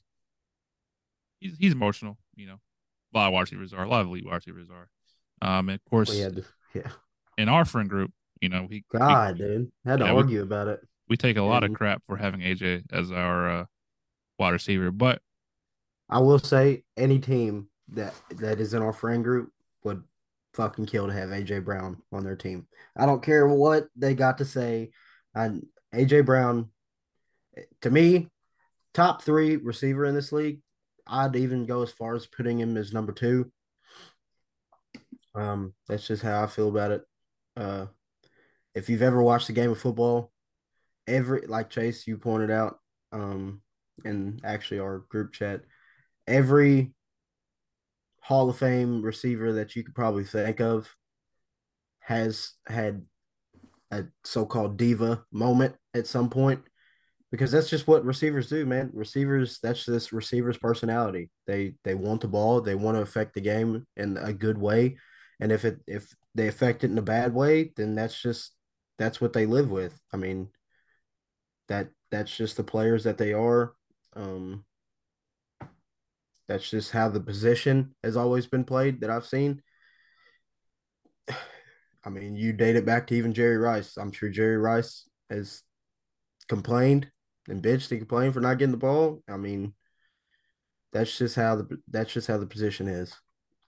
he's he's emotional, you know. A lot of wide receivers are, a lot of elite wide receivers are. Um and of course We had yeah. in our friend group, you know, he God, dude. Had to Yeah, we- argue about it. we take a lot of crap for having AJ as our uh wide receiver, but I will say any team that that is in our friend group would fucking kill to have AJ Brown on their team. I don't care what they got to say. And AJ Brown, to me, top three receiver in this league. I'd even go as far as putting him as number two. Um, that's just how I feel about it. Uh, if you've ever watched a game of football, every like Chase you pointed out, um, in actually our group chat, every Hall of Fame receiver that you could probably think of has had a so-called diva moment at some point because that's just what receivers do, man. Receivers, that's just receivers' personality. They they want the ball, they want to affect the game in a good way, and if it if they affect it in a bad way, then that's just that's what they live with. I mean, that that's just the players that they are. Um, that's just how the position has always been played that I've seen. I mean, you date it back to even Jerry Rice. I'm sure Jerry Rice has complained and bitched and complained for not getting the ball. I mean, that's just how the that's just how the position is.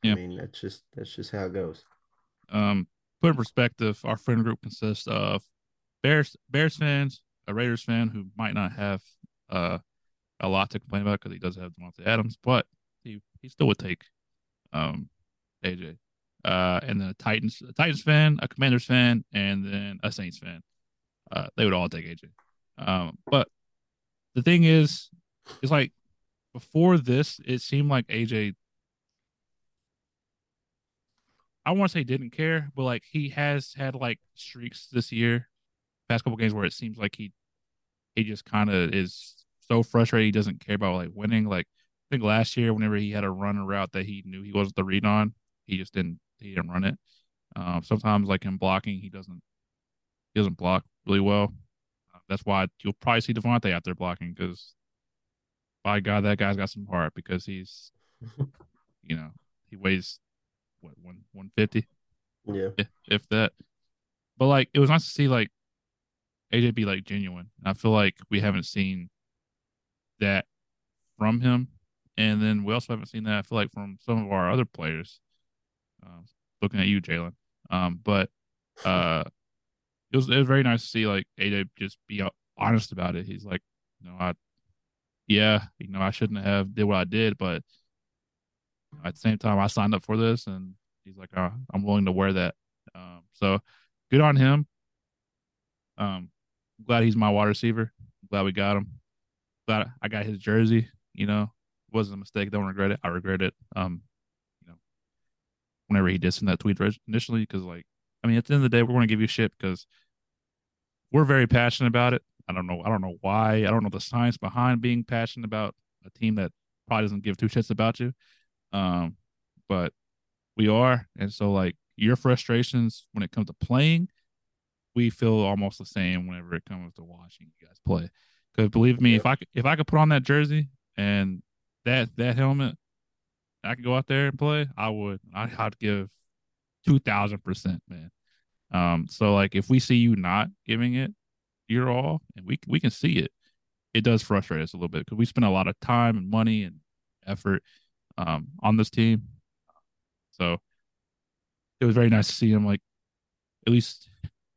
Yeah. I mean, that's just that's just how it goes. um put in perspective, our friend group consists of Bears Bears fans, a Raiders fan who might not have uh a lot to complain about because he does have Davante Adams, but he he still would take um AJ. Uh and then a Titans a Titans fan, a Commanders fan, and then a Saints fan. Uh they would all take AJ. Um but the thing is, it's like before this, it seemed like AJ I want to say didn't care, but like he has had like streaks this year, past couple games where it seems like he he just kind of is so frustrated he doesn't care about like winning. Like I think last year, whenever he had a run route that he knew he wasn't the read on, he just didn't he didn't run it. Um, sometimes like in blocking, he doesn't he doesn't block really well. Uh, that's why you'll probably see DeVonta out there blocking because by God, that guy's got some heart because he's you know he weighs what one one fifty Yeah. if, if that. But like, it was nice to see like AJ be like genuine. I feel like we haven't seen that from him, and then we also haven't seen that. I feel like from some of our other players. Um, looking at you, Jalen. Um, but uh, it was it was very nice to see like AJ just be honest about it. He's like, you know, I, yeah, you know, I shouldn't have did what I did, but at the same time, I signed up for this, and he's like, oh, I'm willing to wear that. Um, so good on him. Um, glad he's my wide receiver. Glad we got him. Glad I got his jersey. You know, wasn't a mistake. Don't regret it. I regret it. Um, you know, whenever he did send that tweet initially, because like, I mean, at the end of the day, we're going to give you shit because we're very passionate about it. I don't know. I don't know why. I don't know the science behind being passionate about a team that probably doesn't give two shits about you. Um, but We are, and so like your frustrations when it comes to playing, we feel almost the same whenever it comes to watching you guys play. Because believe me, if I could, if I could put on that jersey and that that helmet, I could go out there and play. I would. I, I'd give two thousand percent, man. Um, so like if we see you not giving it your all, and we we can see it, it does frustrate us a little bit because we spend a lot of time and money and effort um on this team. So it was very nice to see him like at least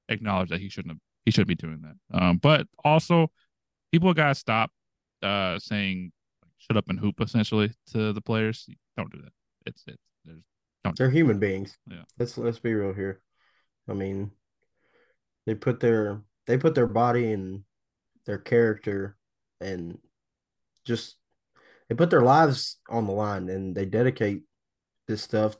acknowledge that he shouldn't have he shouldn't be doing that. Um, but also people gotta stop uh saying shut up and hoop essentially to the players. Don't do that. It's it's there's They're human beings. Yeah. Let's let's be real here. I mean, they put their they put their body and their character and just they put their lives on the line and they dedicate this stuff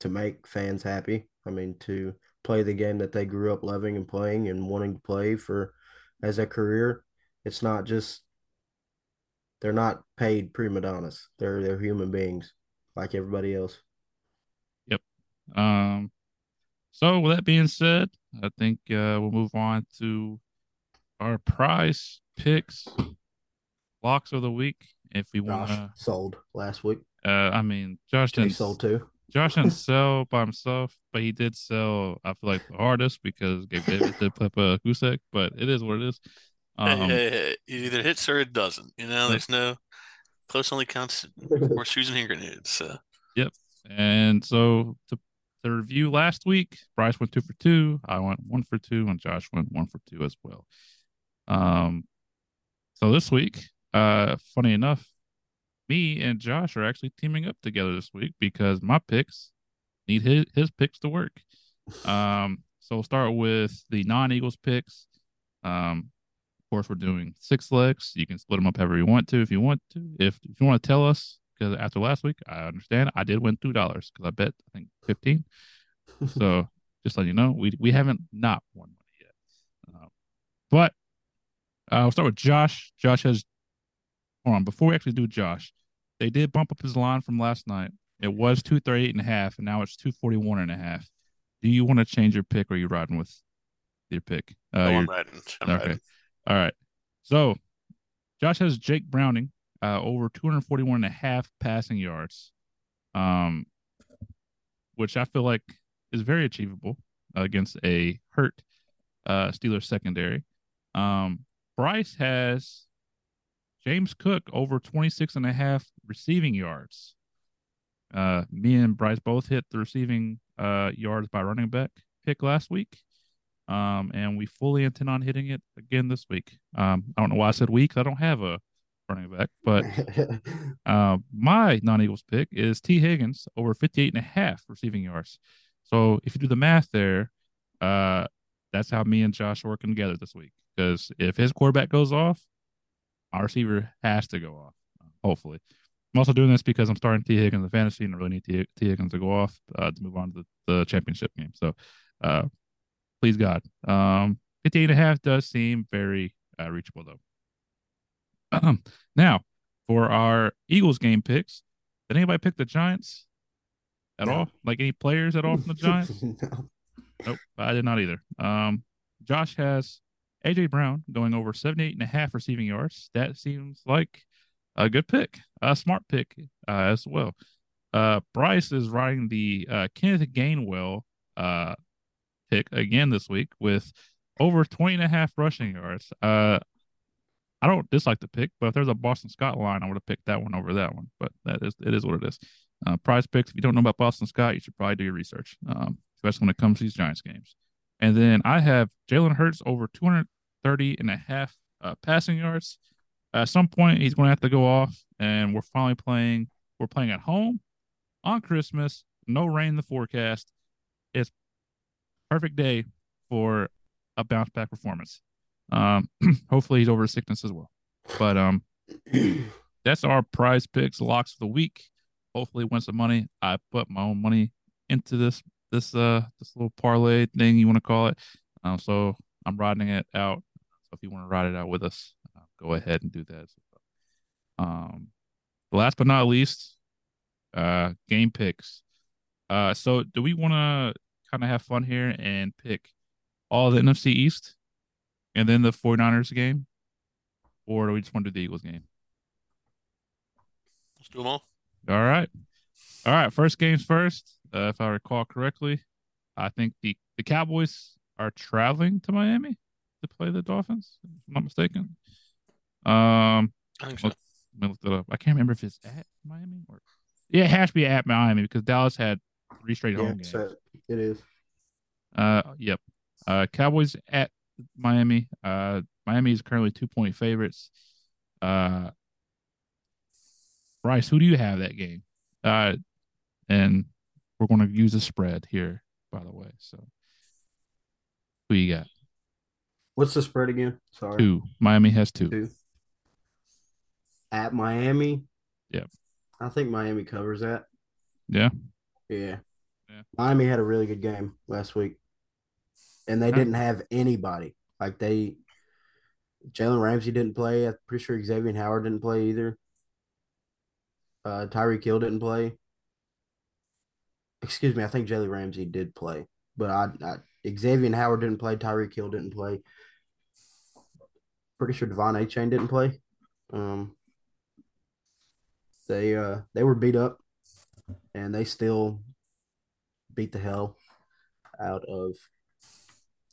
to make fans happy. I mean, to play the game that they grew up loving and playing and wanting to play for as a career. It's not just they're not paid prima donnas. They're they're human beings like everybody else. Yep. Um, so with that being said, I think uh, we'll move on to our prize picks, locks of the week. If we want to, sold last week. uh, I mean, Josh didn't sold too. Josh didn't sell by himself, but he did sell. I feel like the hardest because Gabe Davis did flip a Husek, but it is what it is. Hey, Um, hey, hey, it either hits or it doesn't. You know, there's no close only counts horseshoes and hand grenades. So And so to the review last week, Bryce went two for two. I went one for two, and Josh went one for two as well. Um, so this week, uh, funny enough, me and Josh are actually teaming up together this week because my picks need his his picks to work. Um, so we'll start with the non-Eagles picks. Um, of course, we're doing six legs. You can split them up however you want to if you want to. If, if you want to tell us, because after last week, I understand I did win two dollars because I bet I think fifteen. So just let you know, we we haven't not won money yet. Uh, but uh, I'll start with Josh. Josh has. Hold on, before we actually do Josh, they did bump up his line from last night. It was two thirty eight and a half, and now it's two forty one and a half. Do you want to change your pick, or are you riding with your pick? Uh, no, I'm riding. I'm okay. riding. All right. So Josh has Jake Browning uh, over 241 and a half passing yards, um, which I feel like is very achievable against a hurt uh, Steelers secondary. Um, Bryce has James Cook over 26 and a half receiving yards. Uh, me and Bryce both hit the receiving uh, yards by running back pick last week. Um, and we fully intend on hitting it again this week. Um, I don't know why I said week. I don't have a running back, but uh, my non-Eagles pick is Tee Higgins over 58 and a half receiving yards. So if you do the math there, uh, that's how me and Josh are working together this week. Because if his quarterback goes off, our receiver has to go off. Hopefully, I'm also doing this because I'm starting Tee Higgins in fantasy, and I really need T. Tee Higgins to go off uh, to move on to the, the championship game. So, uh, please God, um, 58 and a half does seem very uh, reachable though. Um, now for our Eagles game picks, did anybody pick the Giants at No. all? Like any players at all from the Giants? No. Nope, I did not either. Um, Josh has AJ Brown going over 78 and a half receiving yards. That seems like a good pick, a smart pick uh, as well. Uh, Bryce is riding the uh, Kenneth Gainwell uh, pick again this week with over 20 and a half rushing yards. Uh, I don't dislike the pick, but if there's a Boston Scott line, I would have picked that one over that one. But that is it is what it is. Uh, prize picks. If you don't know about Boston Scott, you should probably do your research, um, especially when it comes to these Giants games. And then I have Jalen Hurts over 230 and a half uh, passing yards. At some point, he's going to have to go off, and we're finally playing. We're playing at home on Christmas. No rain in the forecast. It's perfect day for a bounce back performance. Um, hopefully he's over sickness as well. But um, that's our prize picks locks of the week. Hopefully win some money. I put my own money into this this uh this little parlay thing you want to call it. Um, so I'm riding it out. So if you want to ride it out with us, uh, go ahead and do that. Um, last but not least, uh, game picks. Uh, so do we want to kind of have fun here and pick all the NFC East and then the 49ers game? Or do we just want to do the Eagles game? Let's do them all. All right. All right. First games first. Uh, if I recall correctly, I think the, the Cowboys are traveling to Miami to play the Dolphins, if I'm not mistaken. Um, I think so. Let me look that up. I can't remember if it's at Miami or yeah, it has to be at Miami because Dallas had three straight home games. so it is. Uh, yep. Uh, Cowboys at Miami. Uh, Miami is currently two point favorites. Uh, Bryce, who do you have that game? Uh, and we're going to use a spread here, by the way. So, who you got? What's the spread again? Sorry. Two. Miami has two. Two. At Miami. Yep. I think Miami covers that. Yeah. Yeah. Yeah. Miami had a really good game last week. And they Yeah. didn't have anybody. Like they Jalen Ramsey didn't play. I'm pretty sure Xavier Howard didn't play either. Uh Tyreek Hill didn't play. Excuse me, I think Jalen Ramsey did play. But I, I Xavier Howard didn't play, Tyreek Hill didn't play. Pretty sure De'Von Achane didn't play. Um they uh they were beat up and they still beat the hell out of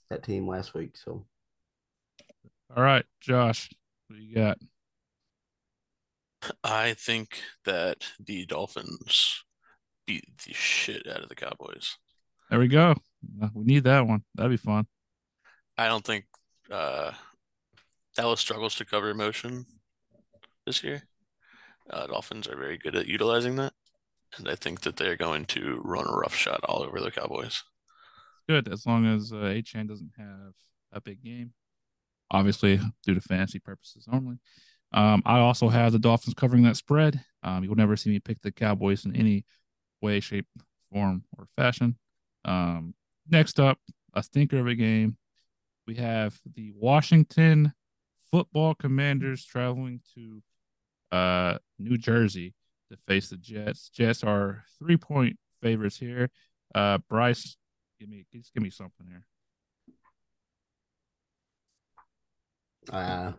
that team last week. So All right, Josh, what do you got? I think that the Dolphins beat the shit out of the Cowboys. There we go. Uh, We need that one. That'd be fun. I don't think uh, Dallas struggles to cover motion this year. Uh, Dolphins are very good at utilizing that, and I think that they're going to run a rough shot all over the Cowboys. Good as long as uh, doesn't have a big game. Obviously, due to fantasy purposes only. Um, I also have the Dolphins covering that spread. Um, you'll never see me pick the Cowboys in any way, shape, form, or fashion. Um, next up, a stinker of a game. We have the Washington Football Commanders traveling to uh, New Jersey to face the Jets. Jets are three point favorites here. Uh, Bryce, give me just give me something here. uh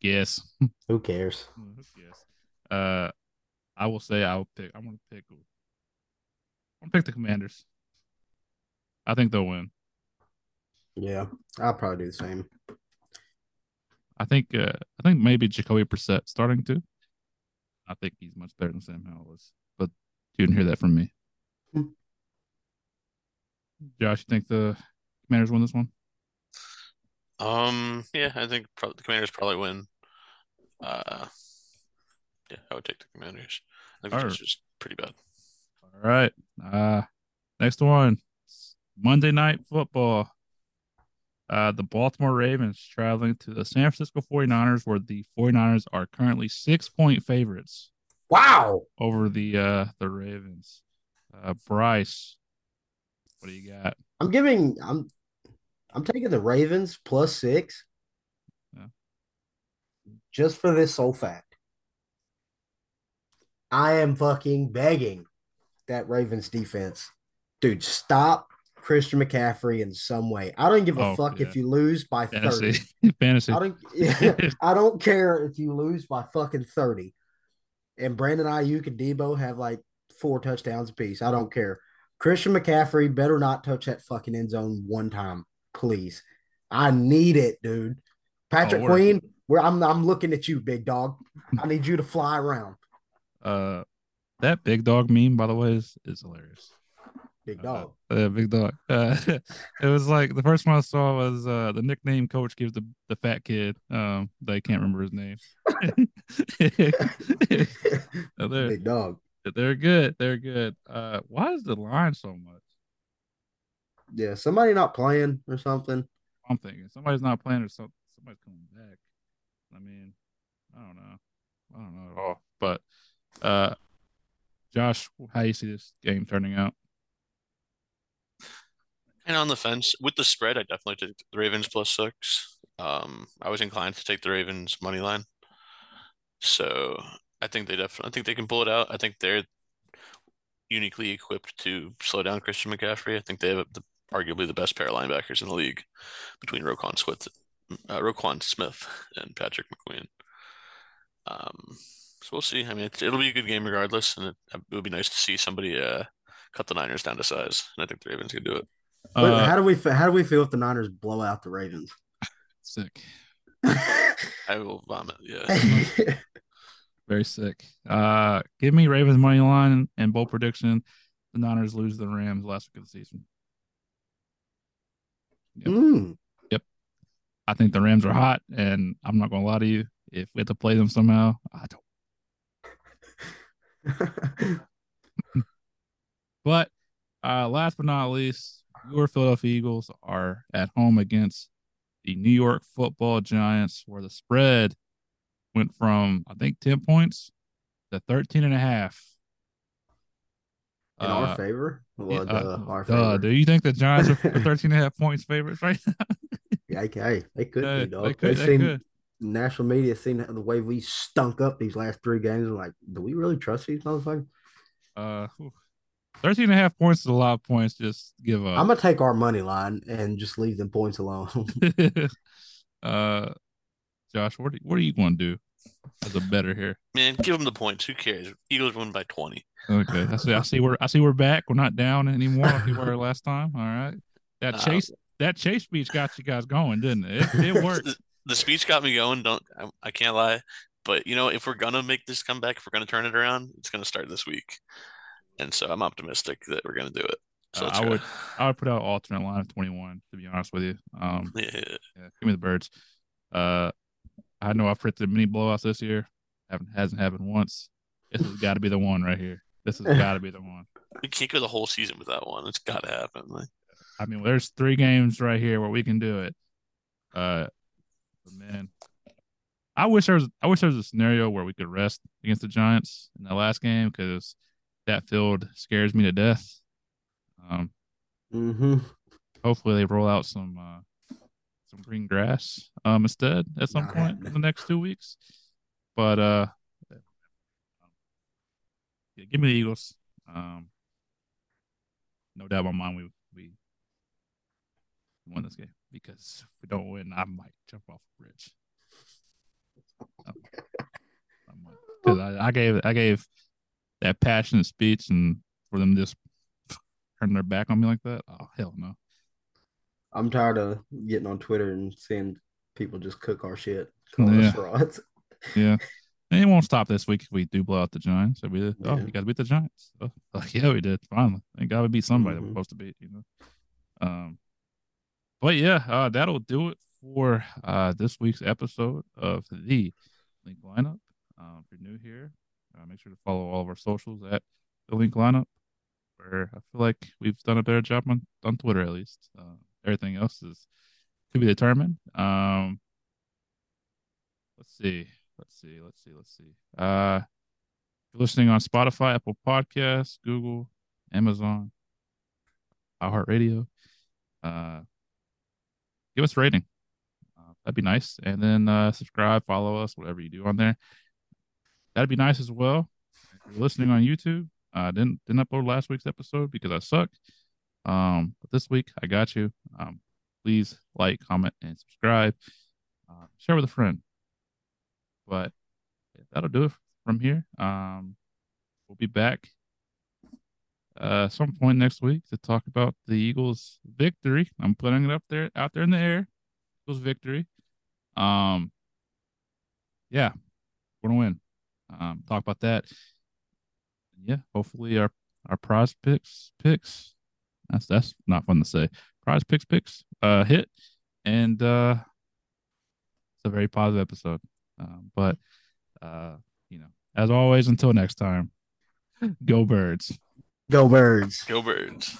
Guess. who cares? Yes. Uh, I will say I will pick. I'm gonna pick. I'm gonna pick the Commanders. I think they'll win. Yeah, I'll probably do the same. I think. Uh, I think maybe Jacoby Brissett starting to. I think he's much better than Sam Howell is, but you didn't hear that from me. Josh, you think the Commanders win this one? Um, yeah, I think prob the Commanders probably win. Uh, yeah, I would take the Commanders. I think. Are just pretty bad. All right. Uh, next one, Monday Night Football. Uh, the Baltimore Ravens traveling to the San Francisco 49ers, where the 49ers are currently six point favorites Wow. over the uh the Ravens. Uh, Bryce, what do you got? I'm giving I'm I'm taking the Ravens plus six. Yeah. Just for this sole fact. I am fucking begging that Ravens defense. Dude, stop Christian McCaffrey in some way. I don't give a Oh, fuck yeah. if you lose by 30. Fantasy, fantasy. I don't yeah, I don't care if you lose by fucking 30. And Brandon Aiyuk and Deebo have like four touchdowns apiece. I don't care. Christian McCaffrey better not touch that fucking end zone one time, please. I need it, dude. Patrick Oh, Queen, where I'm I'm looking at you, big dog. I need you to fly around. Uh, that big dog meme, by the way, is is hilarious. Big Uh, dog. uh, big dog. Uh, it was like the first one I saw was uh the nickname coach gives the the fat kid. Um, they can't remember his name. They're big dog. they're good. They're good. Uh, why is the line so much? Yeah, somebody not playing or something. I'm thinking somebody's not playing or some, somebody's coming back. I mean, I don't know. I don't know at all. But uh, Josh, how you see this game turning out? And on the fence with the spread, I definitely took the Ravens plus six. Um, I was inclined to take the Ravens money line. So I think they definitely, I think they can pull it out. I think they're uniquely equipped to slow down Christian McCaffrey. I think they have the, arguably the best pair of linebackers in the league between Roquan Smith, uh, Roquan Smith and Patrick McQueen. Um, so we'll see. I mean, it, will be a good game regardless, and it, it, would be nice to see somebody uh, cut the Niners down to size. And I think the Ravens can do it. Uh, how do we how do we feel if the Niners blow out the Ravens? Sick. I will vomit. Yeah. Very sick. Uh, give me Ravens money line and bold prediction. The Niners lose the Rams last week of the season. Yep. Mm. Yep. I think the Rams are hot, and I'm not gonna lie to you. If we have to play them somehow, I don't. but uh, last but not least, your Philadelphia Eagles are at home against the New York Football Giants, where the spread went from I think 10 points to 13 and a half. In uh, our favor? Well, yeah, uh, our favor. do you think the Giants are 13 and a half points favorites right now? yeah, okay. They could uh, be, dog. They, could, they, they could. national media seen the way we stunk up these last three games. like, do we really trust these motherfuckers? Uh, 13 and a half points is a lot of points. Just give up. I'm gonna take our money line and just leave them points alone. uh, Josh, what are, what are you going to do as a better here? Man, give them the points. Who cares? Eagles win by 20. Okay, I see. I see. We're I see. We're back. We're not down anymore like we were last time. All right. That uh, chase. That chase speech got you guys going, didn't it? It, it worked. the, the speech got me going. Don't I, I can't lie. But you know, if we're gonna make this comeback, if we're gonna turn it around, it's gonna start this week and so I'm optimistic that we're going to do it. So uh, I would I would put out alternate line of 21 to be honest with you. Um, yeah. yeah, give me the birds. Uh, I know I've predicted many blowouts this year. Haven't hasn't happened once. This has got to be the one right here. This has got to be the one. We can't go the whole season without one. It's got to happen. Like, I mean, there's three games right here where we can do it. Uh, man, I wish there was. I wish there was a scenario where we could rest against the Giants in the last game because that field scares me to death. Um, mm-hmm. Hopefully, they roll out some uh, some green grass um, instead at some Not point happening. in the next two weeks. But uh, yeah, give me the Eagles. Um, no doubt in my mind, we we won this game because if we don't win, I might jump off a bridge. Because I, I gave I gave that passionate speech and for them just turn their back on me like that. Oh hell no. I'm tired of getting on Twitter and seeing people just cook our shit, call yeah. frauds. yeah. And it won't stop this week if we do blow out the Giants. So we, oh, yeah. you got to beat the Giants. Oh, like, yeah, we did. Finally. Thank God we beat somebody mm-hmm. that we're supposed to beat, you know. Um, but yeah, uh, that'll do it for uh, this week's episode of the Linc Lineup. Um, if you're new here, uh, make sure to follow all of our socials at the Linc Lineup, where I feel like we've done a better job on, on Twitter at least. Uh, everything else is to be determined. Um, let's see, let's see, let's see, let's see. Uh, you're listening on Spotify, Apple Podcasts, Google, Amazon, iHeartRadio, uh, give us a rating. Uh, that'd be nice. And then uh, subscribe, follow us, whatever you do on there that'd be nice as well. Listening on YouTube, I didn't didn't upload last week's episode because I suck. Um, but this week I got you. Um, please like, comment, and subscribe. Uh, share with a friend. But that'll do it from here. Um, we'll be back uh some point next week to talk about the Eagles' victory. I'm putting it up there out there in the air. Eagles victory. Um, yeah, we're gonna win um, talk about that. Yeah, hopefully our our prize picks picks. That's that's not fun to say. Prize picks picks uh hit, and uh it's a very positive episode. Um, but uh, you know, as always, until next time, go birds. Go birds. Go birds.